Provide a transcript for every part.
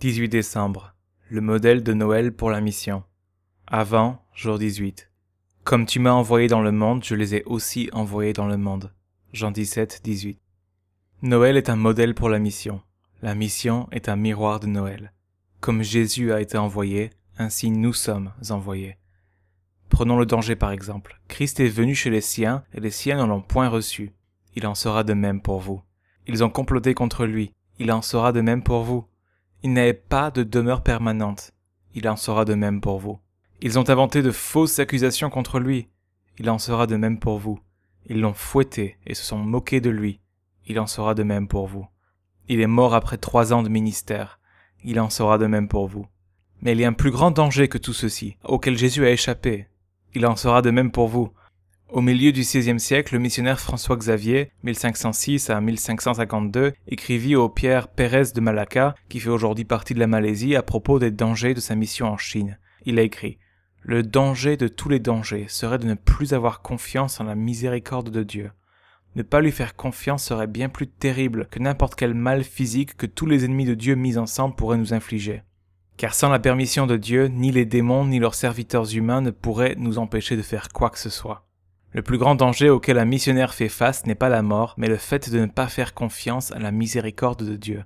18 décembre. Le modèle de Noël pour la mission. Avant, jour 18. Comme tu m'as envoyé dans le monde, je les ai aussi envoyés dans le monde. Jean 17, 18. Noël est un modèle pour la mission. La mission est un miroir de Noël. Comme Jésus a été envoyé, ainsi nous sommes envoyés. Prenons le danger par exemple. Christ est venu chez les siens, et les siens ne l'ont point reçu. Il en sera de même pour vous. Ils ont comploté contre lui. Il en sera de même pour vous. Il n'avait pas de demeure permanente. Il en sera de même pour vous. Ils ont inventé de fausses accusations contre lui. Il en sera de même pour vous. Ils l'ont fouetté et se sont moqués de lui. Il en sera de même pour vous. Il est mort après trois ans de ministère. Il en sera de même pour vous. Mais il y a un plus grand danger que tout ceci, auquel Jésus a échappé. Il en sera de même pour vous. Au milieu du XVIe siècle, le missionnaire François Xavier, 1506 à 1552, écrivit au Pierre Pérez de Malacca, qui fait aujourd'hui partie de la Malaisie, à propos des dangers de sa mission en Chine. Il a écrit Le danger de tous les dangers serait de ne plus avoir confiance en la miséricorde de Dieu. Ne pas lui faire confiance serait bien plus terrible que n'importe quel mal physique que tous les ennemis de Dieu mis ensemble pourraient nous infliger. Car sans la permission de Dieu, ni les démons ni leurs serviteurs humains ne pourraient nous empêcher de faire quoi que ce soit. Le plus grand danger auquel un missionnaire fait face n'est pas la mort, mais le fait de ne pas faire confiance à la miséricorde de Dieu.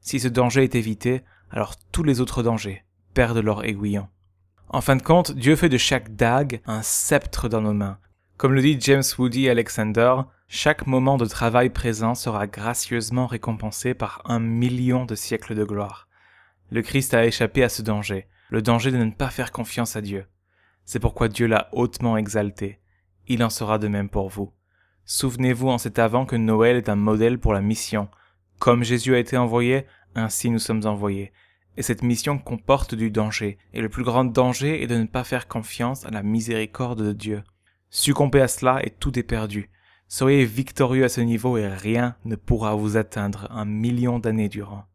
Si ce danger est évité, alors tous les autres dangers perdent leur aiguillon. En fin de compte, Dieu fait de chaque dague un sceptre dans nos mains. Comme le dit James Woody Alexander, chaque moment de travail présent sera gracieusement récompensé par un million de siècles de gloire. Le Christ a échappé à ce danger, le danger de ne pas faire confiance à Dieu. C'est pourquoi Dieu l'a hautement exalté il en sera de même pour vous. Souvenez-vous en cet avant que Noël est un modèle pour la mission. Comme Jésus a été envoyé, ainsi nous sommes envoyés. Et cette mission comporte du danger, et le plus grand danger est de ne pas faire confiance à la miséricorde de Dieu. Succombez à cela et tout est perdu. Soyez victorieux à ce niveau et rien ne pourra vous atteindre un million d'années durant.